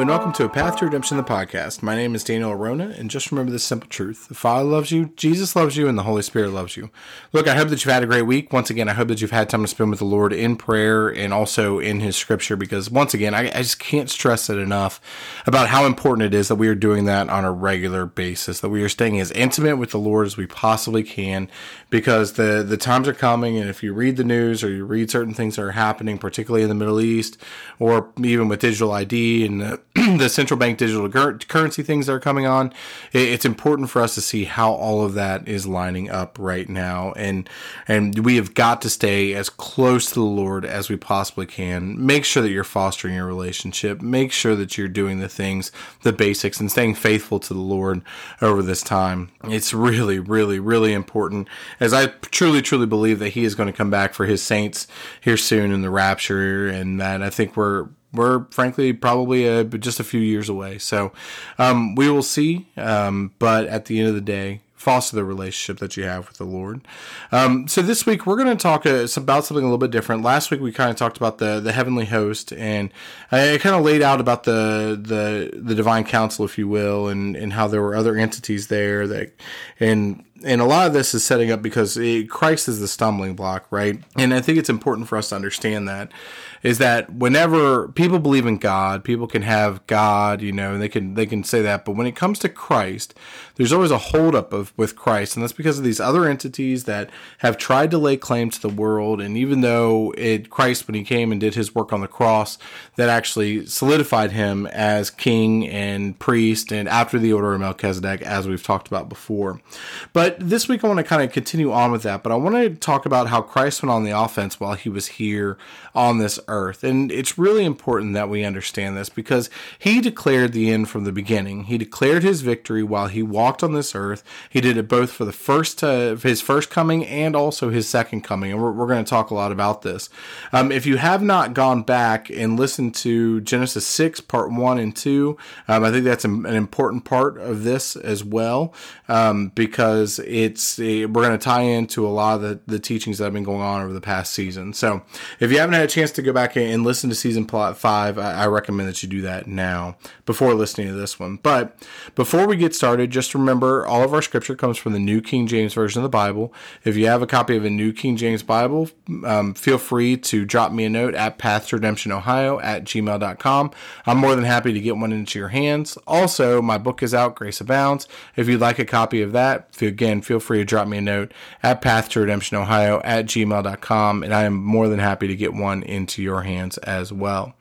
and welcome to A Path to Redemption, the podcast. My name is Daniel Arona, and just remember this simple truth the Father loves you, Jesus loves you, and the Holy Spirit loves you. Look, I hope that you've had a great week. Once again, I hope that you've had time to spend with the Lord in prayer and also in His Scripture, because once again, I, I just can't stress it enough about how important it is that we are doing that on a regular basis, that we are staying as intimate with the Lord as we possibly can, because the, the times are coming, and if you read the news or you read certain things that are happening, particularly in the Middle East, or even with digital ID and the, the central bank digital currency things that are coming on, it's important for us to see how all of that is lining up right now, and and we have got to stay as close to the Lord as we possibly can. Make sure that you're fostering your relationship. Make sure that you're doing the things, the basics, and staying faithful to the Lord over this time. It's really, really, really important, as I truly, truly believe that He is going to come back for His saints here soon in the rapture, and that I think we're we're frankly probably a, just a few years away. So um, we will see. Um, but at the end of the day, foster the relationship that you have with the Lord. Um, so this week we're going to talk uh, about something a little bit different. Last week we kind of talked about the the heavenly host, and I, I kind of laid out about the the the divine council, if you will, and and how there were other entities there that and and a lot of this is setting up because it, Christ is the stumbling block, right? And I think it's important for us to understand that is that whenever people believe in God, people can have God, you know, and they can they can say that, but when it comes to Christ, there's always a holdup of with Christ, and that's because of these other entities that have tried to lay claim to the world, and even though it Christ when he came and did his work on the cross, that actually solidified him as king and priest and after the order of Melchizedek, as we've talked about before. But this week I want to kind of continue on with that, but I want to talk about how Christ went on the offense while he was here on this earth. And it's really important that we understand this because he declared the end from the beginning. He declared his victory while he walked on this earth. He did it both for the first uh, his first coming and also his second coming. And we're, we're going to talk a lot about this. Um, if you have not gone back and listened to Genesis 6, part 1 and 2, um, I think that's an important part of this as well um, because it's we're going to tie into a lot of the, the teachings that have been going on over the past season. So if you haven't had a chance to go back and listen to season plot five, I, I recommend that you do that now before listening to this one. But before we get started, just remember all of our scripture comes from the New King James Version of the Bible. If you have a copy of a New King James Bible, um, feel free to drop me a note at pathredemptionohio at gmail.com. I'm more than happy to get one into your hands. Also, my book is out, Grace Abounds. If you'd like a copy of that, feel again, feel free to drop me a note at pathredemptionohio at gmail.com, and I am more than happy to get one into your hands as well.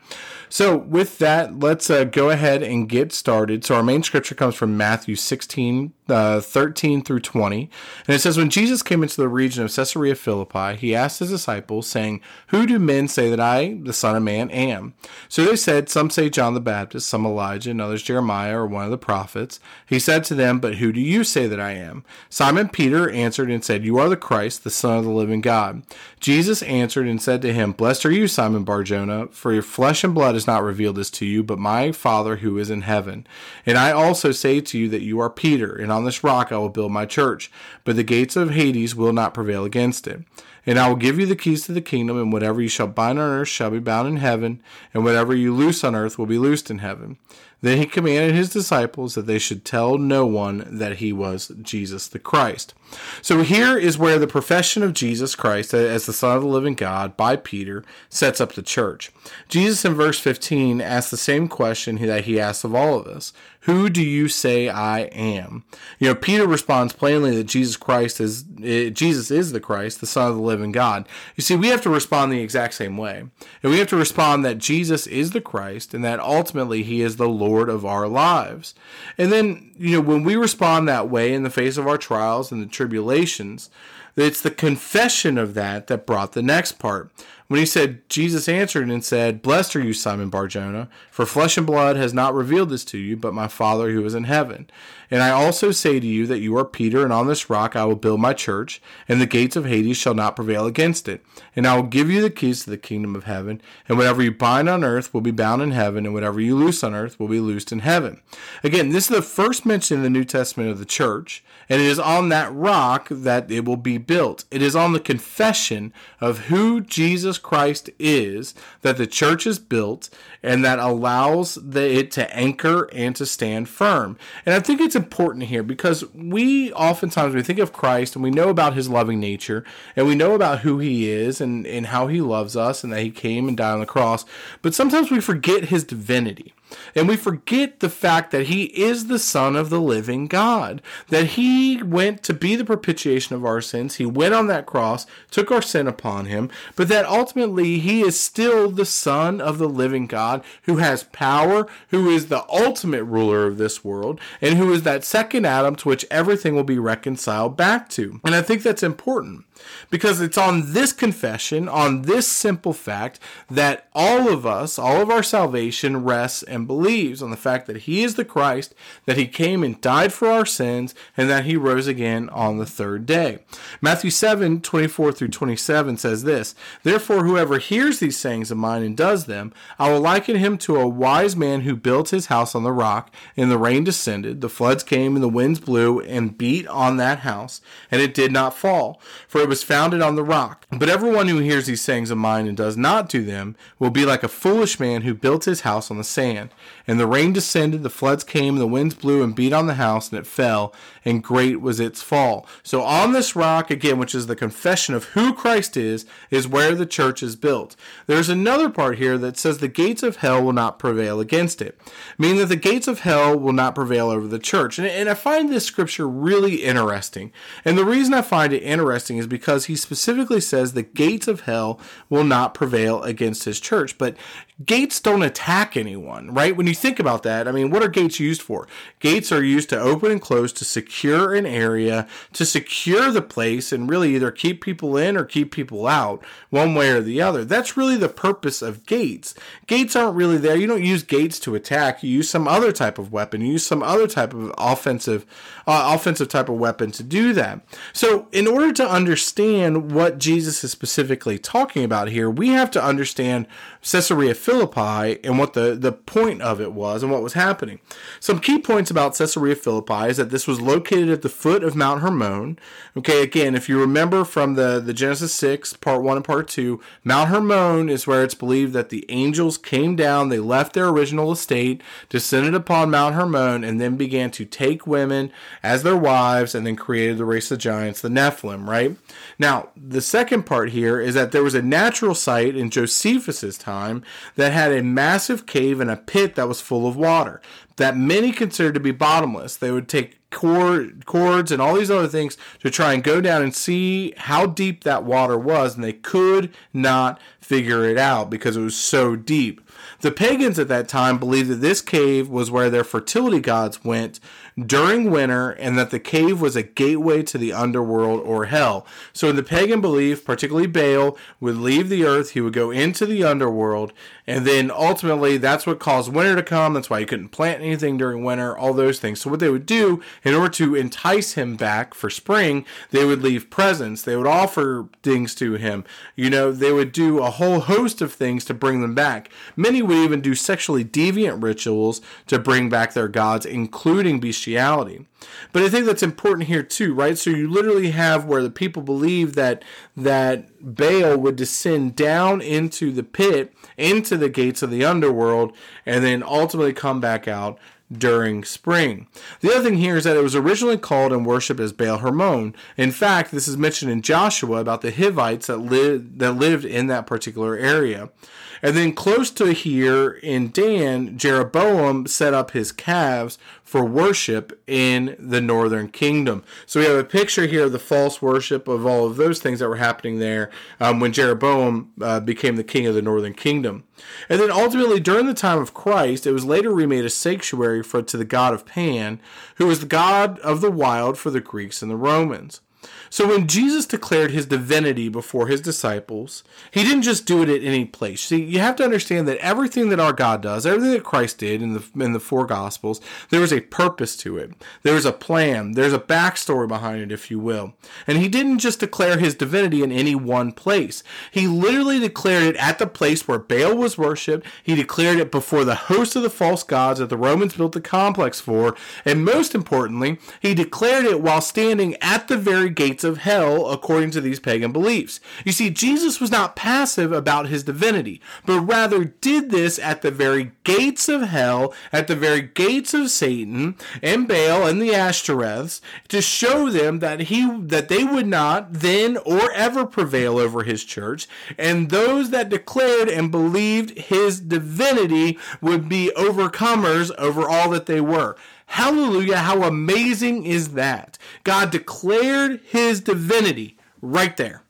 So, with that, let's uh, go ahead and get started. So, our main scripture comes from Matthew 16, uh, 13 through 20. And it says, When Jesus came into the region of Caesarea Philippi, he asked his disciples, saying, Who do men say that I, the Son of Man, am? So they said, Some say John the Baptist, some Elijah, and others Jeremiah or one of the prophets. He said to them, But who do you say that I am? Simon Peter answered and said, You are the Christ, the Son of the living God. Jesus answered and said to him, Blessed are you, Simon Barjona, for your flesh and blood has not revealed this to you, but my Father who is in heaven. And I also say to you that you are Peter, and on this rock I will build my church, but the gates of Hades will not prevail against it. And I will give you the keys to the kingdom, and whatever you shall bind on earth shall be bound in heaven, and whatever you loose on earth will be loosed in heaven. Then he commanded his disciples that they should tell no one that he was Jesus the Christ. So here is where the profession of Jesus Christ as the Son of the living God by Peter sets up the church. Jesus in verse 15 asks the same question that he asks of all of us Who do you say I am? You know, Peter responds plainly that Jesus Christ is eh, Jesus is the Christ, the Son of the living God. You see, we have to respond the exact same way. And we have to respond that Jesus is the Christ and that ultimately he is the Lord of our lives. And then, you know, when we respond that way in the face of our trials and the tribulations. It's the confession of that that brought the next part. When he said, Jesus answered and said, Blessed are you, Simon Barjona, for flesh and blood has not revealed this to you, but my Father who is in heaven. And I also say to you that you are Peter, and on this rock I will build my church, and the gates of Hades shall not prevail against it. And I will give you the keys to the kingdom of heaven, and whatever you bind on earth will be bound in heaven, and whatever you loose on earth will be loosed in heaven. Again, this is the first mention in the New Testament of the church, and it is on that rock that it will be built. It is on the confession of who Jesus Christ is that the church is built and that allows the, it to anchor and to stand firm. And I think it's important here because we oftentimes we think of Christ and we know about his loving nature and we know about who he is and, and how he loves us and that he came and died on the cross. But sometimes we forget his divinity. And we forget the fact that he is the Son of the living God, that he went to be the propitiation of our sins. He went on that cross, took our sin upon him, but that ultimately he is still the Son of the living God who has power, who is the ultimate ruler of this world, and who is that second Adam to which everything will be reconciled back to. And I think that's important because it's on this confession, on this simple fact, that all of us, all of our salvation rests and believes on the fact that He is the Christ, that He came and died for our sins, and that He rose again on the third day. Matthew 7 24 through 27 says this Therefore, whoever hears these sayings of mine and does them, I will liken him to a wise man who built his house on the rock, and the rain descended, the floods came, and the winds blew and beat on that house, and it did not fall, for was founded on the rock. But everyone who hears these sayings of mine and does not do them will be like a foolish man who built his house on the sand. And the rain descended, the floods came, the winds blew and beat on the house, and it fell, and great was its fall. So on this rock, again, which is the confession of who Christ is, is where the church is built. There's another part here that says the gates of hell will not prevail against it, meaning that the gates of hell will not prevail over the church. And, and I find this scripture really interesting. And the reason I find it interesting is because he specifically says the gates of hell will not prevail against his church. But gates don't attack anyone, right? When you think about that, I mean, what are gates used for? Gates are used to open and close to secure an area, to secure the place, and really either keep people in or keep people out, one way or the other. That's really the purpose of gates. Gates aren't really there. You don't use gates to attack. You use some other type of weapon. You use some other type of offensive, uh, offensive type of weapon to do that. So, in order to understand what Jesus is specifically talking about here, we have to understand Caesarea Philippi and what the, the point of it was and what was happening. Some key points about Caesarea Philippi is that this was located at the foot of Mount Hermon. Okay, again, if you remember from the, the Genesis 6, part 1 and part 2, Mount Hermon is where it's believed that the angels came down, they left their original estate, descended upon Mount Hermon, and then began to take women as their wives and then created the race of giants, the Nephilim, right? Now, the second part here is that there was a natural site in Josephus's time that had a massive cave and a pit that was full of water that many considered to be bottomless. They would take cord, cords and all these other things to try and go down and see how deep that water was, and they could not figure it out because it was so deep. The pagans at that time believed that this cave was where their fertility gods went during winter and that the cave was a gateway to the underworld or hell. So in the pagan belief, particularly Baal would leave the earth, he would go into the underworld, and then ultimately that's what caused winter to come. That's why you couldn't plant anything during winter, all those things. So what they would do in order to entice him back for spring, they would leave presents. They would offer things to him. You know, they would do a whole host of things to bring them back. Many would even do sexually deviant rituals to bring back their gods, including bestiality. But I think that's important here too, right? So you literally have where the people believe that that Baal would descend down into the pit, into the gates of the underworld, and then ultimately come back out during spring. The other thing here is that it was originally called and worshipped as Baal Hermon. In fact, this is mentioned in Joshua about the Hivites that lived that lived in that particular area. And then close to here in Dan, Jeroboam set up his calves for worship in the northern kingdom. So we have a picture here of the false worship of all of those things that were happening there um, when Jeroboam uh, became the king of the northern kingdom. And then ultimately, during the time of Christ, it was later remade a sanctuary for to the god of Pan, who was the god of the wild for the Greeks and the Romans. So when Jesus declared his divinity before his disciples, he didn't just do it at any place. See, you have to understand that everything that our God does, everything that Christ did in the in the four gospels, there is a purpose to it. There's a plan, there's a backstory behind it, if you will. And he didn't just declare his divinity in any one place. He literally declared it at the place where Baal was worshipped. He declared it before the host of the false gods that the Romans built the complex for, and most importantly, he declared it while standing at the very very gates of hell according to these pagan beliefs. You see, Jesus was not passive about his divinity, but rather did this at the very gates of hell, at the very gates of Satan and Baal and the Ashtoreths, to show them that he that they would not then or ever prevail over his church, and those that declared and believed his divinity would be overcomers over all that they were. Hallelujah. How amazing is that? God declared his divinity right there.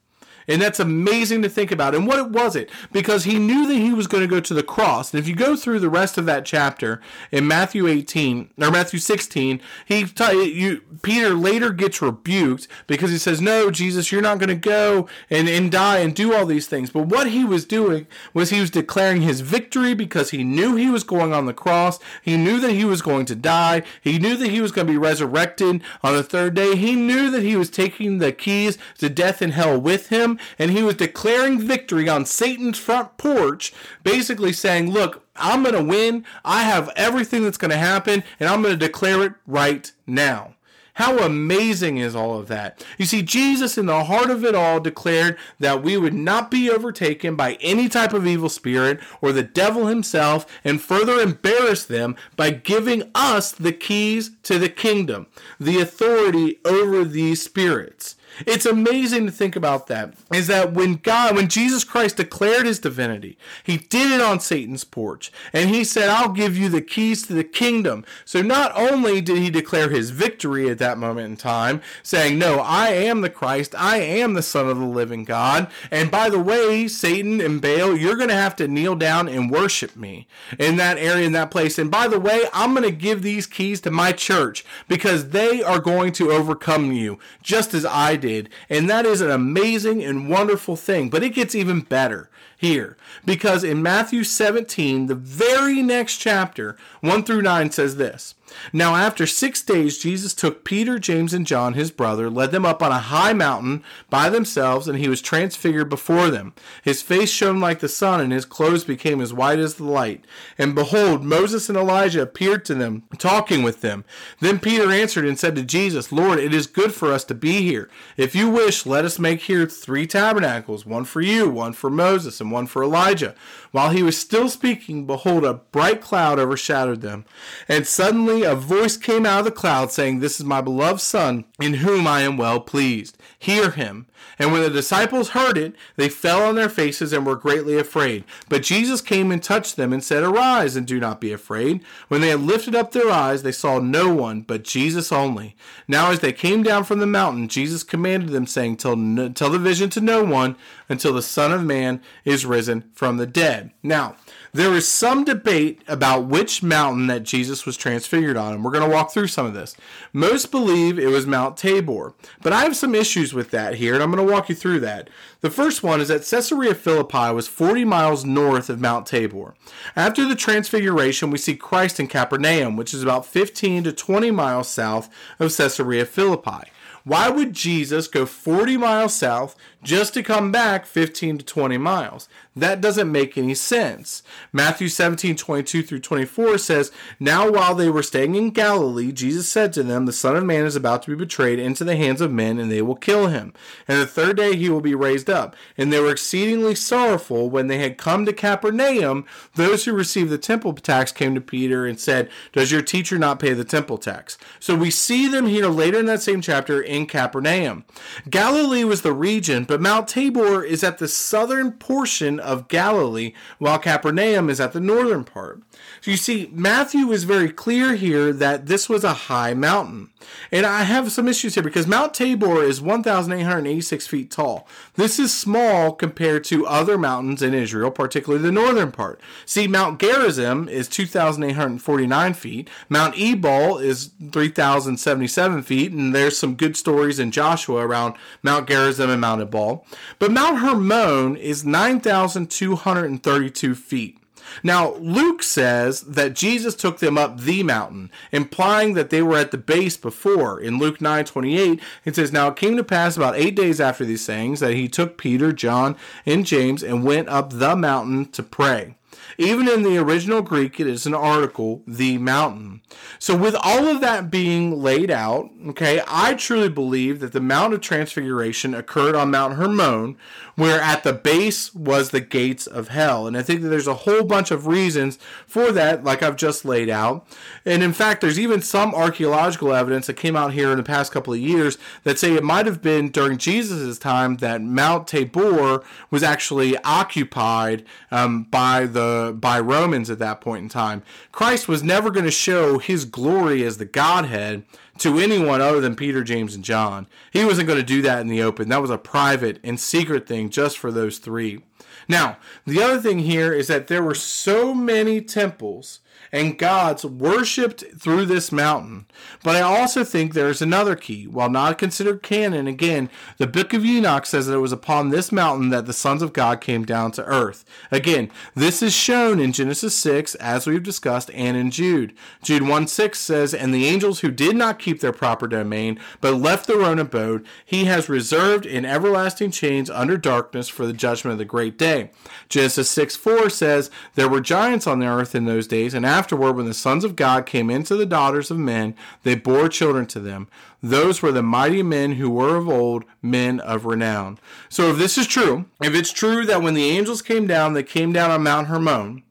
And that's amazing to think about. And what it was it? Because he knew that he was going to go to the cross. And if you go through the rest of that chapter in Matthew 18 or Matthew 16, he you Peter later gets rebuked because he says, "No, Jesus, you're not going to go and, and die and do all these things." But what he was doing was he was declaring his victory because he knew he was going on the cross. He knew that he was going to die. He knew that he was going to be resurrected on the third day. He knew that he was taking the keys to death and hell with him and he was declaring victory on Satan's front porch, basically saying, Look, I'm going to win. I have everything that's going to happen, and I'm going to declare it right now. How amazing is all of that? You see, Jesus, in the heart of it all, declared that we would not be overtaken by any type of evil spirit or the devil himself, and further embarrass them by giving us the keys to the kingdom, the authority over these spirits. It's amazing to think about that. Is that when God, when Jesus Christ declared his divinity, he did it on Satan's porch. And he said, I'll give you the keys to the kingdom. So not only did he declare his victory at that moment in time, saying, No, I am the Christ, I am the Son of the living God. And by the way, Satan and Baal, you're going to have to kneel down and worship me in that area, in that place. And by the way, I'm going to give these keys to my church because they are going to overcome you, just as I did. And that is an amazing and wonderful thing. But it gets even better here because in Matthew 17, the very next chapter, 1 through 9 says this now, after six days, Jesus took Peter, James, and John, his brother, led them up on a high mountain by themselves, and he was transfigured before them. His face shone like the sun, and his clothes became as white as the light. And behold, Moses and Elijah appeared to them, talking with them. Then Peter answered and said to Jesus, Lord, it is good for us to be here. If you wish, let us make here three tabernacles one for you, one for Moses, and one for Elijah. While he was still speaking, behold, a bright cloud overshadowed them. And suddenly a voice came out of the cloud saying, This is my beloved Son, in whom I am well pleased. Hear him. And when the disciples heard it, they fell on their faces and were greatly afraid. But Jesus came and touched them and said, Arise and do not be afraid. When they had lifted up their eyes, they saw no one but Jesus only. Now, as they came down from the mountain, Jesus commanded them, saying, Tell, tell the vision to no one until the Son of Man is risen from the dead. Now, there is some debate about which mountain that Jesus was transfigured on, and we're going to walk through some of this. Most believe it was Mount Tabor, but I have some issues with that here, and I'm going to walk you through that. The first one is that Caesarea Philippi was 40 miles north of Mount Tabor. After the transfiguration, we see Christ in Capernaum, which is about 15 to 20 miles south of Caesarea Philippi. Why would Jesus go 40 miles south just to come back 15 to 20 miles? That doesn't make any sense. Matthew 17, 22 through 24 says, Now while they were staying in Galilee, Jesus said to them, The Son of Man is about to be betrayed into the hands of men, and they will kill him. And the third day he will be raised up. And they were exceedingly sorrowful when they had come to Capernaum. Those who received the temple tax came to Peter and said, Does your teacher not pay the temple tax? So we see them here later in that same chapter in Capernaum. Galilee was the region, but Mount Tabor is at the southern portion of Galilee, while Capernaum is at the northern part. So you see, Matthew is very clear here that this was a high mountain. And I have some issues here because Mount Tabor is 1,886 feet tall. This is small compared to other mountains in Israel, particularly the northern part. See, Mount Gerizim is 2,849 feet. Mount Ebal is 3,077 feet, and there's some good stories in Joshua around Mount Gerizim and Mount Ebal. But Mount Hermon is 9,232 feet. Now, Luke says that Jesus took them up the mountain, implying that they were at the base before. In Luke 9 28, it says, Now it came to pass about eight days after these sayings that he took Peter, John, and James and went up the mountain to pray. Even in the original Greek, it is an article, the mountain. So, with all of that being laid out, okay, I truly believe that the Mount of Transfiguration occurred on Mount Hermon, where at the base was the gates of hell. And I think that there's a whole bunch of reasons for that, like I've just laid out. And in fact, there's even some archaeological evidence that came out here in the past couple of years that say it might have been during Jesus' time that Mount Tabor was actually occupied um, by the by Romans at that point in time. Christ was never going to show his glory as the Godhead to anyone other than Peter, James, and John. He wasn't going to do that in the open. That was a private and secret thing just for those three. Now, the other thing here is that there were so many temples and gods worshipped through this mountain. But I also think there is another key. While not considered canon, again, the book of Enoch says that it was upon this mountain that the sons of God came down to earth. Again, this is shown in Genesis 6, as we've discussed, and in Jude. Jude 1 6 says, And the angels who did not keep their proper domain, but left their own abode, he has reserved in everlasting chains under darkness for the judgment of the great day. Genesis 6 4 says, There were giants on the earth in those days, and afterward, when the sons of God came into the daughters of men, they bore children to them. Those were the mighty men who were of old, men of renown. So, if this is true, if it's true that when the angels came down, they came down on Mount Hermon,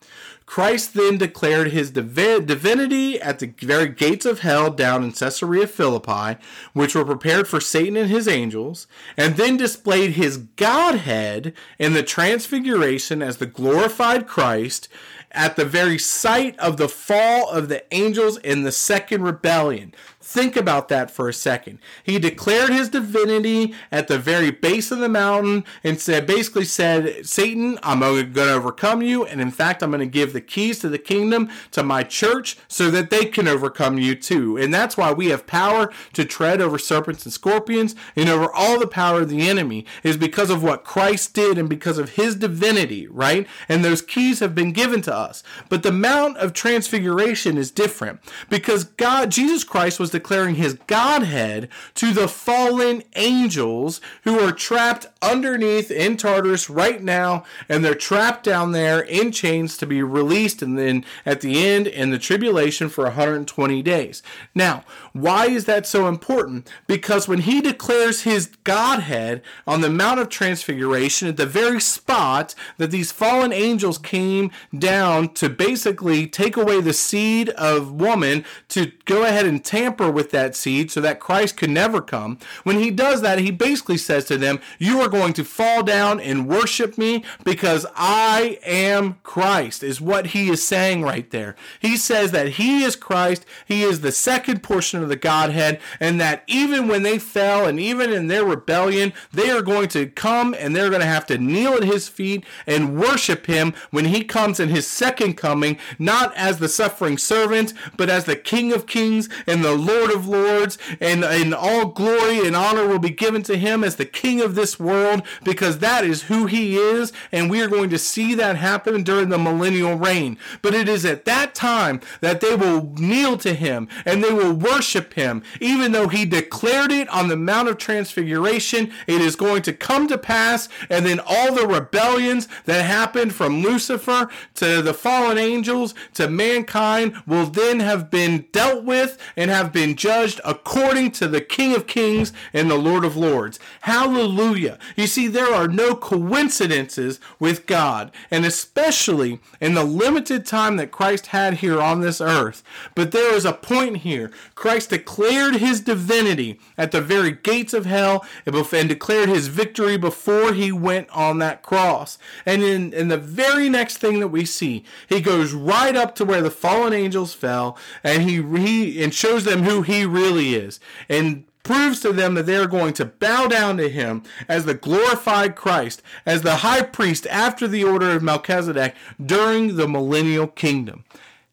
Christ then declared his divinity at the very gates of hell down in Caesarea Philippi, which were prepared for Satan and his angels, and then displayed his Godhead in the transfiguration as the glorified Christ at the very site of the fall of the angels in the second rebellion. Think about that for a second. He declared his divinity at the very base of the mountain and said, basically said, Satan, I'm going to overcome you. And in fact, I'm going to give the keys to the kingdom to my church so that they can overcome you too. And that's why we have power to tread over serpents and scorpions and over all the power of the enemy is because of what Christ did and because of his divinity, right? And those keys have been given to us. But the Mount of Transfiguration is different because God, Jesus Christ was the declaring his Godhead to the fallen angels who are trapped underneath in Tartarus right now, and they're trapped down there in chains to be released, and then at the end in the tribulation for 120 days. Now, why is that so important? Because when he declares his Godhead on the Mount of Transfiguration, at the very spot that these fallen angels came down to basically take away the seed of woman to go ahead and tamper with that seed so that Christ could never come. When he does that, he basically says to them, You are going to fall down and worship me because I am Christ, is what he is saying right there. He says that he is Christ, he is the second portion of the Godhead, and that even when they fell and even in their rebellion, they are going to come and they're going to have to kneel at his feet and worship him when he comes in his second coming, not as the suffering servant, but as the King of kings and the Lord Lord of Lords, and, and all glory and honor will be given to him as the King of this world, because that is who he is, and we are going to see that happen during the millennial reign. But it is at that time that they will kneel to him and they will worship him, even though he declared it on the Mount of Transfiguration. It is going to come to pass, and then all the rebellions that happened from Lucifer to the fallen angels to mankind will then have been dealt with and have been been judged according to the King of Kings and the Lord of Lords. Hallelujah. You see, there are no coincidences with God, and especially in the limited time that Christ had here on this earth. But there is a point here. Christ declared his divinity at the very gates of hell and declared his victory before he went on that cross. And in, in the very next thing that we see, he goes right up to where the fallen angels fell and he, he and shows them who he really is and proves to them that they are going to bow down to him as the glorified Christ, as the high priest after the order of Melchizedek during the millennial kingdom.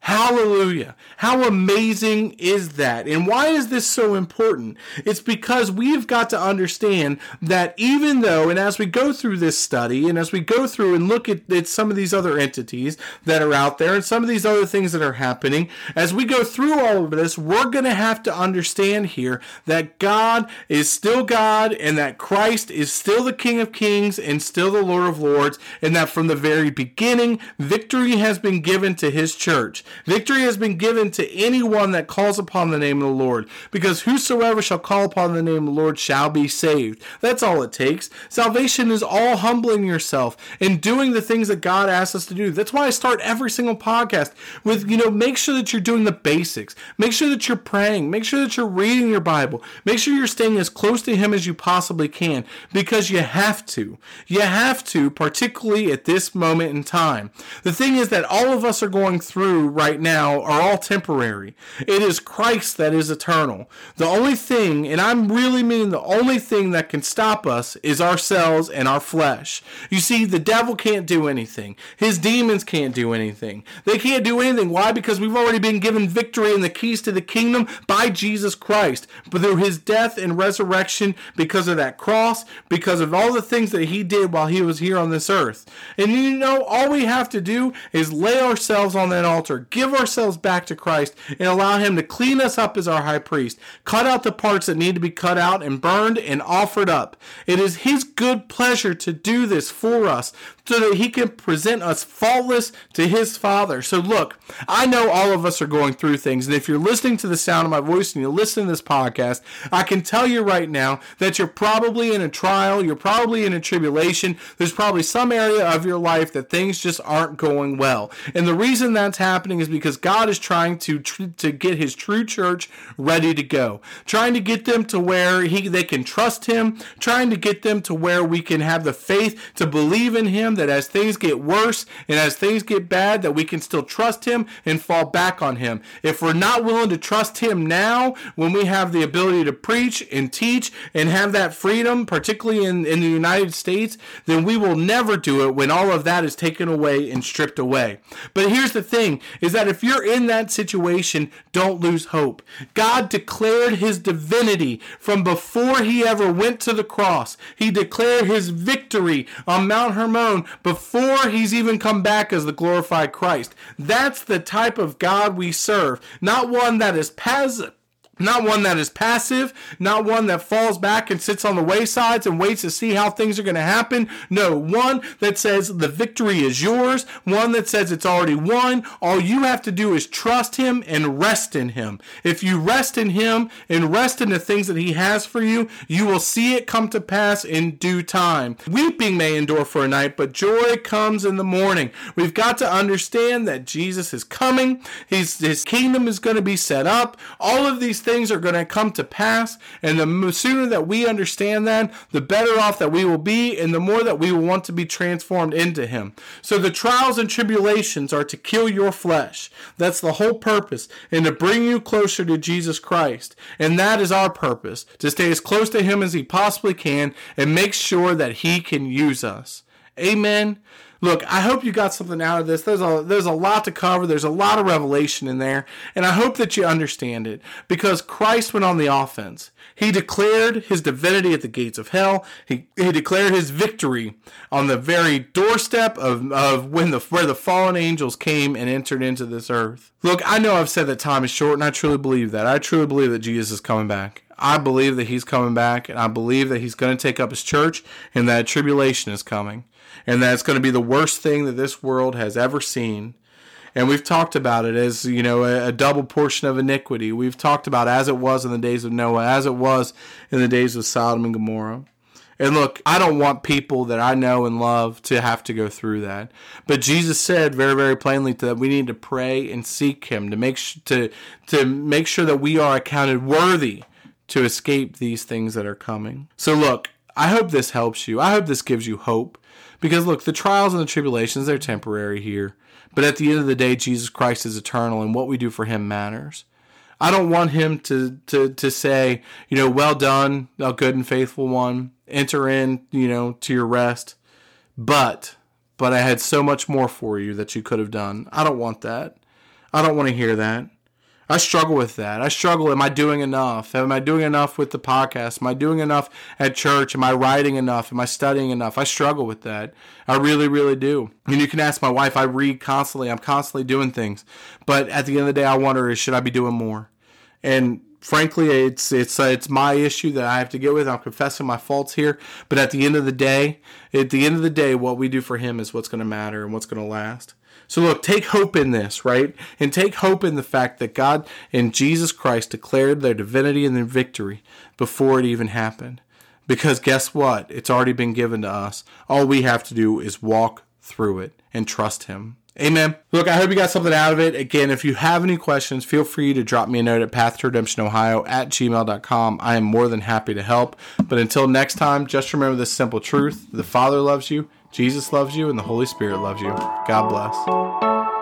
Hallelujah. How amazing is that? And why is this so important? It's because we've got to understand that even though, and as we go through this study, and as we go through and look at, at some of these other entities that are out there, and some of these other things that are happening, as we go through all of this, we're going to have to understand here that God is still God, and that Christ is still the King of Kings and still the Lord of Lords, and that from the very beginning, victory has been given to his church. Victory has been given to anyone that calls upon the name of the Lord, because whosoever shall call upon the name of the Lord shall be saved. That's all it takes. Salvation is all humbling yourself and doing the things that God asks us to do. That's why I start every single podcast with, you know, make sure that you're doing the basics. Make sure that you're praying. Make sure that you're reading your Bible. Make sure you're staying as close to Him as you possibly can because you have to. You have to, particularly at this moment in time. The thing is that all of us are going through right now are all temporary. It is Christ that is eternal. The only thing, and I'm really meaning the only thing that can stop us is ourselves and our flesh. You see, the devil can't do anything. His demons can't do anything. They can't do anything. Why? Because we've already been given victory and the keys to the kingdom by Jesus Christ. But through his death and resurrection, because of that cross, because of all the things that he did while he was here on this earth. And you know, all we have to do is lay ourselves on that altar, give ourselves back to Christ, and allow Him to clean us up as our high priest. Cut out the parts that need to be cut out and burned and offered up. It is His good pleasure to do this for us so that He can present us faultless to His Father. So, look, I know all of us are going through things, and if you're listening to the sound of my voice and you listen to this podcast, I can tell you right now that you're probably in a trial, you're probably in a tribulation, there's probably some area of your life that things just aren't going well. And the reason that's happening is because God is trying to tr- to get his true church ready to go. Trying to get them to where he they can trust him, trying to get them to where we can have the faith to believe in him that as things get worse and as things get bad that we can still trust him and fall back on him. If we're not willing to trust him now when we have the ability to preach and teach and have that freedom, particularly in, in the United States, then we will never do it when all of that is taken away and stripped away. But here's the thing is that if you're in that situation, don't lose hope. God declared his divinity from before he ever went to the cross. He declared his victory on Mount Hermon before he's even come back as the glorified Christ. That's the type of God we serve, not one that is passive not one that is passive, not one that falls back and sits on the waysides and waits to see how things are going to happen. No, one that says the victory is yours, one that says it's already won. All you have to do is trust him and rest in him. If you rest in him and rest in the things that he has for you, you will see it come to pass in due time. Weeping may endure for a night, but joy comes in the morning. We've got to understand that Jesus is coming. He's, his kingdom is going to be set up. All of these things are going to come to pass. And the sooner that we understand that, the better off that we will be, and the more that we will want to be transformed into Him. So the trials and tribulations are to kill your flesh. That's the whole purpose, and to bring you closer to Jesus Christ. And that is our purpose to stay as close to Him as He possibly can and make sure that He can use us. Amen. Look, I hope you got something out of this. There's a there's a lot to cover. There's a lot of revelation in there, and I hope that you understand it because Christ went on the offense. He declared his divinity at the gates of hell. He, he declared his victory on the very doorstep of, of when the where the fallen angels came and entered into this earth. Look, I know I've said that time is short, and I truly believe that. I truly believe that Jesus is coming back. I believe that he's coming back, and I believe that he's going to take up his church, and that tribulation is coming and that it's going to be the worst thing that this world has ever seen. And we've talked about it as, you know, a, a, double portion of iniquity. We've talked about as it was in the days of Noah, as it was in the days of Sodom and Gomorrah. And look, I don't want people that I know and love to have to go through that. But Jesus said very, very plainly that we need to pray and seek Him to make sh- to to make sure that we are accounted worthy to escape these things that are coming. So look, I hope this helps you. I hope this gives you hope. Because look, the trials and the tribulations, they're temporary here. But at the end of the day, Jesus Christ is eternal and what we do for him matters. I don't want him to, to, to say, you know, well done, thou good and faithful one. Enter in, you know, to your rest. But, but I had so much more for you that you could have done. I don't want that. I don't want to hear that. I struggle with that. I struggle. Am I doing enough? Am I doing enough with the podcast? Am I doing enough at church? Am I writing enough? Am I studying enough? I struggle with that. I really, really do. And you can ask my wife. I read constantly. I'm constantly doing things. But at the end of the day, I wonder should I be doing more? And frankly, it's it's uh, it's my issue that I have to get with. I'm confessing my faults here, but at the end of the day, at the end of the day, what we do for Him is what's going to matter and what's going to last. So look, take hope in this, right? And take hope in the fact that God and Jesus Christ declared their divinity and their victory before it even happened. Because guess what? It's already been given to us. All we have to do is walk through it and trust Him. Amen. Look, I hope you got something out of it. Again, if you have any questions, feel free to drop me a note at pathtoredemptionohio at gmail.com. I am more than happy to help. But until next time, just remember this simple truth the Father loves you, Jesus loves you, and the Holy Spirit loves you. God bless.